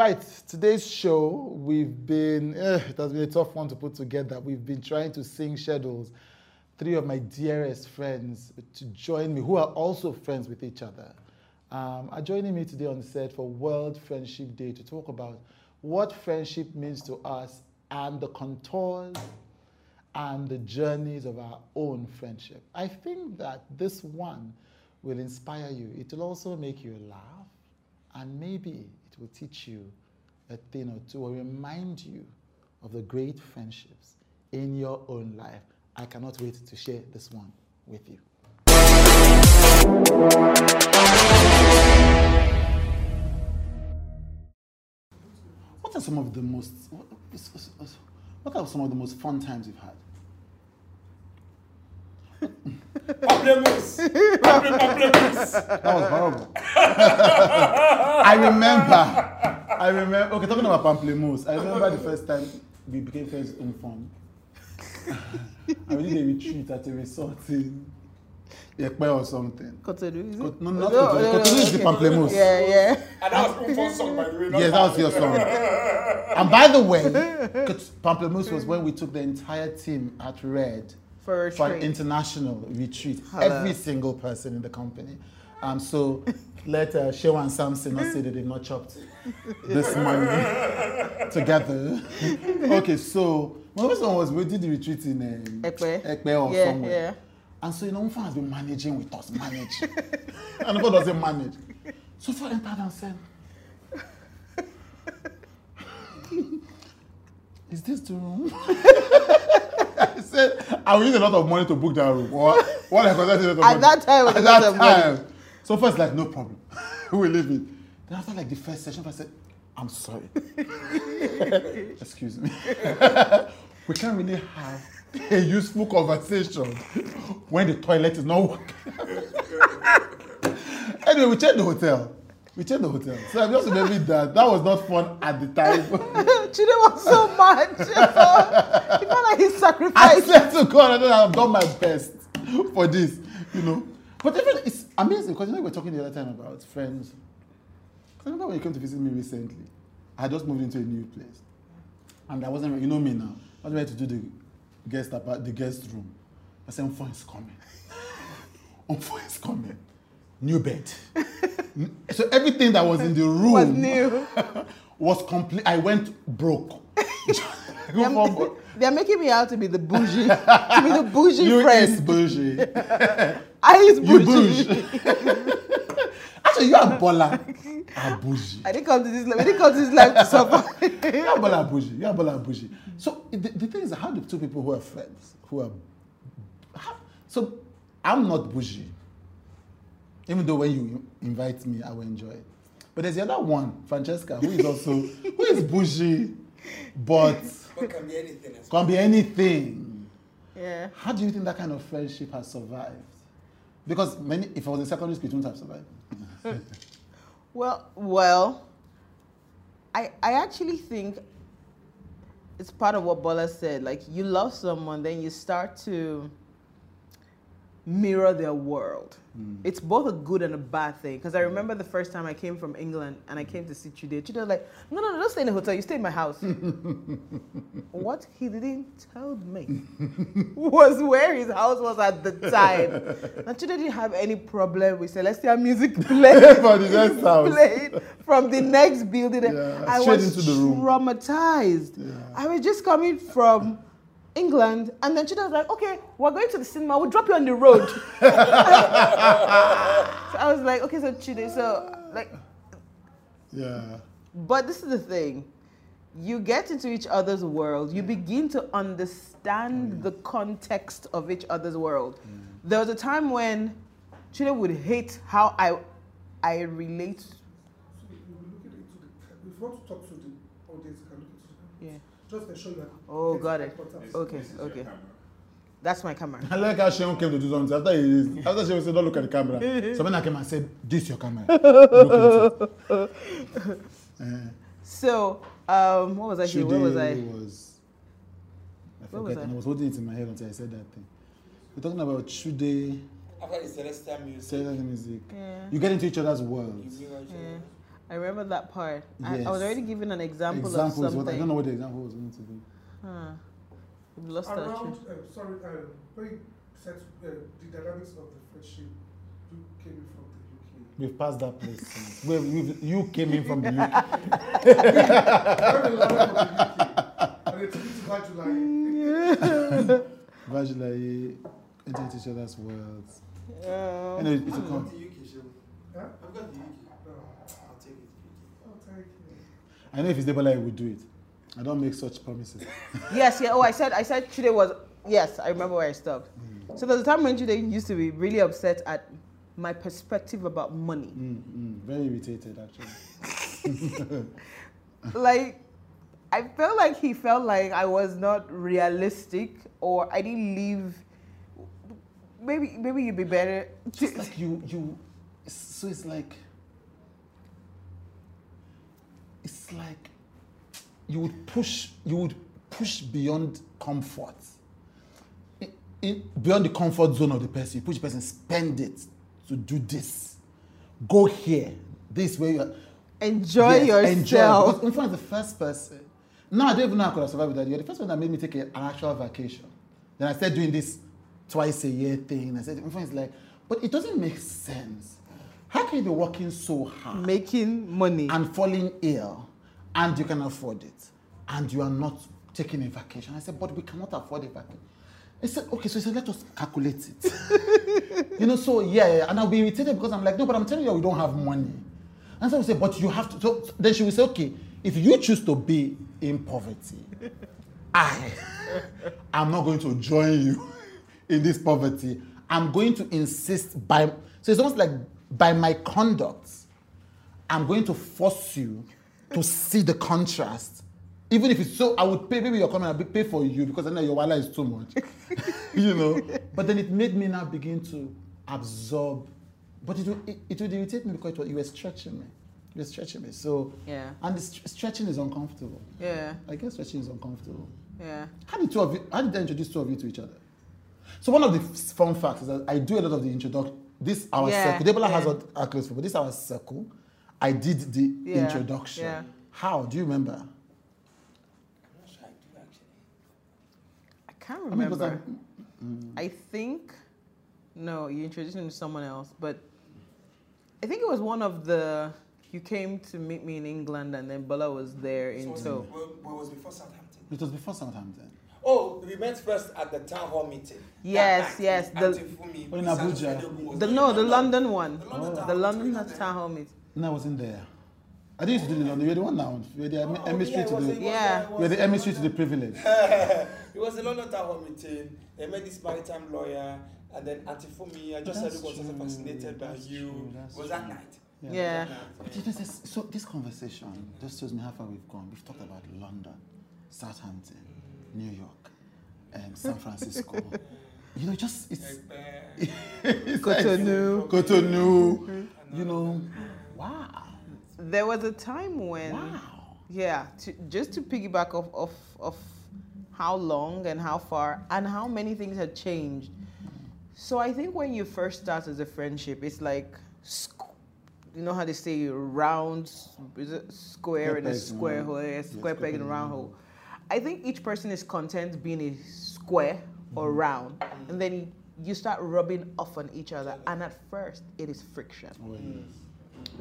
Right, today's show, we've been, eh, it has been a tough one to put together. We've been trying to sing schedules. Three of my dearest friends to join me, who are also friends with each other, um, are joining me today on set for World Friendship Day to talk about what friendship means to us and the contours and the journeys of our own friendship. I think that this one will inspire you. It will also make you laugh, and maybe will teach you a thing or two or remind you of the great friendships in your own life. I cannot wait to share this one with you. What are some of the most what are some of the most fun times you've had? Pamplemousse. Pamplemousse. That was horrible. I remember. I remember. Okay, talking about pamplemousse. I remember the first time we became friends in form. I we did a retreat at a resort in Ekpe or something. Cotonou, is it? Cot- no, not Oh, Cotonou. no, no, Cotonou is the okay. pamplemousse. Yeah, yeah. And that was Umfon's song, by the way. not Yes, that was your song. and by the way, Cot- Pamplemousse was when we took the entire team at Red For for an international retreat. Hello. Every single person in the company. Um, so let uh, Shewa and Samson not say that they've not chopped this money together. okay, so my first one was we did the retreat in um, Ekpe. Ekpe or Yeah, somewhere. yeah. And so, you know, Umfa has been managing with us, manage. and Umfa doesn't manage. So Umfa entered and said, Is this the room? I will use a lot of money to book that room. Or what I consider a lot of At that time, At that of money. time. So first, like, no problem. we will leave it. Then after like the first session, I said, I'm sorry. Excuse me. we can't really have a useful conversation when the toilet is not working. anyway, we checked the hotel. We checked the hotel. So I'm just remembering that. That was not fun at the time. Chude was so mad. He felt he felt like I said to God, I know I've done my best for this, you know. But even it's amazing because you know we were talking the other time about friends. I remember when you came to visit me recently, I had just moved into a new place, and I wasn't, you know me now. I was ready to do the guest apart, the guest room. I said, "Umfo is coming. Umfo is coming. New bed. so everything that was in the room Was new. was complete. I went broke. They're, they're making me out to be the bougie, to be the bougie you friend. is bougie. I is You bougie. bougie. Actually, you are Bola. Are bougie. I didn't come to this life. I didn't come to this life to suffer. You are Bola bougie. You are Bola bougie. So the, the thing is, how do two people who are friends, who are, how, so I'm not bougie. Even though when you invite me, I will enjoy it. But there's the other one, Francesca, who is also who is bougie, but What can be anything. else. can be anything. yeah. How do you think that kind of friendship has survived? Because many, if I was in secondary school, it wouldn't have survived. Well, well, I I actually think it's part of what Bola said. Like you love someone, then you start to mirror their world. Hmm. It's both a good and a bad thing. Because I remember the first time I came from England and I came to see Chude. Chude was like, no, no, no, don't stay in the hotel. You stay in my house. what he didn't tell me was where his house was at the time. And Chude didn't have any problem with celestial music playing For the next house. played from the next building. Yeah, I was into the room. traumatized. I was just coming from England, and then she was like, "Okay, we're going to the cinema. We'll drop you on the road." so I was like, "Okay, so Chude, so like." Yeah. But this is the thing. You get into each other's world, you begin to understand mm. the context of each other's world. Mm. There was a time when Chude would hate how I I relate. So we will look at it to the, if you want to talk to the audience, you can look into Yeah. them. Just ensure that. Oh, it's got it. important. Okay, okay. That's my camera. I like how Sheon came to do something. After he after Sheon said, don't look at the camera. So when I came and said, this your camera. Look into it. Uh, So, um, what was I saying? Where was I? was I Where was. I? and I was holding it in my head until I said that thing. We're talking about Chude, After the celestial music, celestial music. Yeah. You get into each other's worlds. you Yeah. Other. I remember that part. I, I was already given an example Examples. of What, I don't know what the example was going to be. Huh. We've lost that Around, train. uh, sorry, uh, when you uh, the dynamics of the friendship, you came in from the UK. We've passed that place. since. Where we've, you came in from the UK. When we from the UK, and they took to Bajulai. Vajulaye, entering each other's worlds. Um, Anyway, it's a I've got con- the UK, Shehu. Huh? I've got the UK. No. I'll take it. Oh, thank you. I know if it's Debola, he would do it. I don't make such promises. yes, yeah. Oh, I said, I said Chude was. Yes, I remember where I stopped. So there's a time when Chude used to be really upset at my perspective about money. Mm, mm, very irritated, actually. like I felt like he felt like I was not realistic or I didn't leave maybe maybe you'd be better Just like you, you. So it's like. It's like you would push, you would push beyond comfort. In, in, beyond the comfort zone of the person, you push the person, spend it to do this. Go here. This where you are. enjoy Yes, yourself. Enjoy. Because Unfa is the first person. No, I don't even know how I could have survived with that. You're the first one that made me take a, an actual vacation. Then I started doing this twice a year thing. I said, Unfa is like, but it doesn't make sense. How can you be working so hard Making money. and falling ill and you can afford it and you are not taking a vacation? I said, but we cannot afford a vacation. I said, okay, so he said, let us calculate it. you know, so yeah, and I'll be irritated because I'm like, no, but I'm telling you, we don't have money. And so we say, but you have to. So then she will say, okay, if you choose to be in poverty, I am not going to join you in this poverty. I'm going to insist by. So it's almost like by my conduct, I'm going to force you to see the contrast. Even if it's so, I would pay. Maybe you're coming, I'll pay for you because I know your wallet is too much. you know. But then it made me now begin to absorb. But it would, it, it would irritate me because was, you were stretching me. You were stretching me. So Yeah. And the st- stretching is uncomfortable. yeah. I guess stretching is uncomfortable. Yeah. How did two of you? How did I introduce two of you to each other? So one of the fun facts is that I do a lot of the introduction. This our Yeah, circle. Debola yeah. has our, our close people. This our circle. I did the Yeah, introduction. yeah. How do you remember? I'm not sure I do actually. I can't I mean, because remember. I'm- think no, you introduced me to someone else, but I think it was one of the you came to meet me in England and then Bola was there in So was it, tow. well, well, was before Southampton. It was before Southampton. Oh, we met first at the town hall meeting. Yes, yes, the- Fumi, Oh, in Abuja. The no, the London one. The London Oh. town The hall, London town hall meet. No, I wasn't there. I didn't used to do the London. You're the one now. You're the Oh, emissary yeah, to the. it Yeah. it was You're the the emissary to the London- privilege. it was a London town hall meeting. They met this maritime lawyer, and then Auntie Fumi. I just said That's was also fascinated by that's you. true, was that true. night? Yeah. That night, But you know, this, so this conversation just shows me how far we've gone. We've talked about London, Southampton, New York, um, San Francisco. you know, just it's, it's like- Cotonou. Cotonou. You know, wow, There was a time when wow. Yeah, to, just to piggyback off, off of how long and how far and how many things had changed. So I think when you first start as a friendship, it's like, you know how they say round, is it square Square in a peg in a square hole, a yeah, square square peg in a peg in a round round hole. I think each person is content being a square or mm-hmm. round, and mm-hmm. then you start rubbing off on each other. And at first, it is friction. Oh, yes.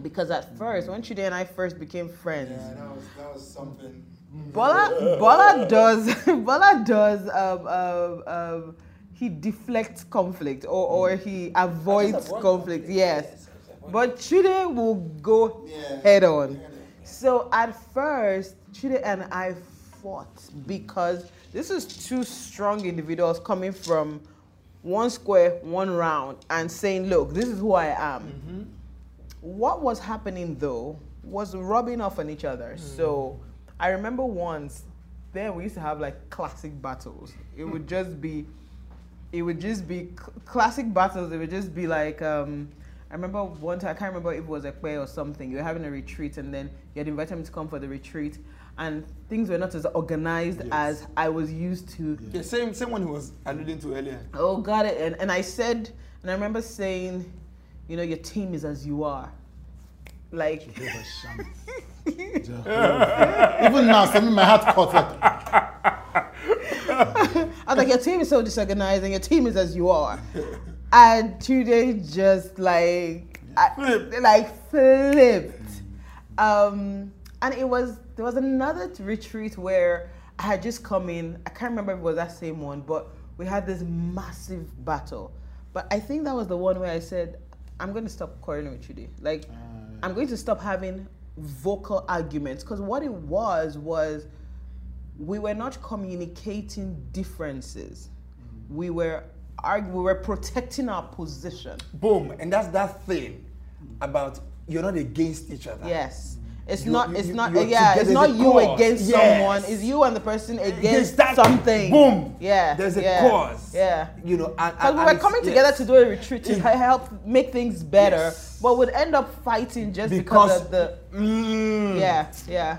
Because at first, when Chude and I first became friends, Yeah, that was that was something. Bola Bola does Bola does um, um, um, he deflects conflict or, or he avoids avoid conflict. conflict, Yes, yes, but Chude will go Yeah. head on. So at first, Chude and I fought because this is two strong individuals coming from one square, one round, and saying, "Look, this is who I am." What was happening though was rubbing off on each other. So I remember once, then we used to have like classic battles. It would just be, it would just be cl- classic battles. It would just be like, um, I remember one time, I can't remember if it was a play or something. You were having a retreat and then you had invited me to come for the retreat. And things were not as organized Yes. as I was used to Yeah, same same one he was alluding to earlier. Oh, got it. And, and I said, and I remember saying, you know, your team is as you are. Like, Jehovah Shammah. Jehovah. Even now, suddenly my heart cuts like, I was like, your team is so disorganized and your team is as you are. And today just like, I, like flipped. Um, and it was, there was another retreat where I had just come in. I can't remember if it was that same one, but we had this massive battle. But I think that was the one where I said, I'm going to stop quarreling with you today. Like, ah. I'm going to stop having vocal arguments. Because what it was, was we were not communicating differences. Mm. We were argu- we were protecting our position. Boom. And that's that thing about you're not against each other. Yes. It's You- not. you- It's you- not. Yeah. It's not you cause. against Yes. someone. It's you and the person against that- something. Boom. Yeah. There's a yeah, cause. Yeah. You know, and, and- we were it's- coming yes. together to do a retreat to help make things better, Yes. but would end up fighting just because, Because- of the Mm. Yeah, yeah.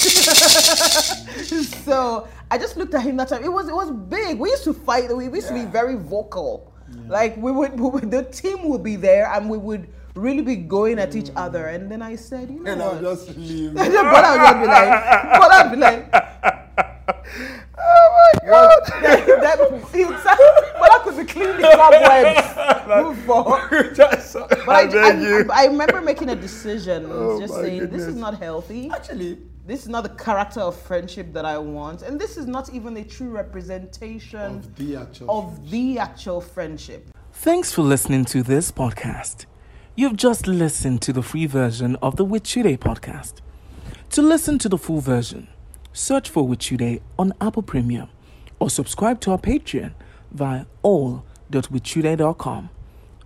so I just looked at him that time. It was it was big. We used to fight. We used to be very vocal. Like we would, we would, the team would be there, and we would really be going at each other. And then I said, you know And what? I'll just leave. And then Bola would just be like, Bola would be like, oh my god. that, that, Bola could be cleaning cobwebs. Move on. Just- But I I, I. I, I remember making a decision, Oh just my saying this is not healthy. Actually, This is not the character of friendship that I want, and this is not even a true representation of the actual. of the actual friendship. Thanks for listening to this podcast. You've just listened to the free version of the WithChude podcast. To listen to the full version, search for WithChude on Apple Premium or subscribe to our Patreon via all.wichude.com.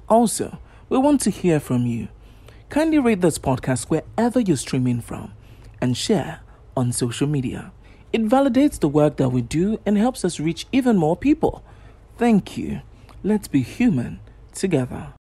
Also, we want to hear from you. Kindly rate this podcast wherever you're streaming from and share on social media. It validates the work that we do and helps us reach even more people. Thank you. Let's be human together.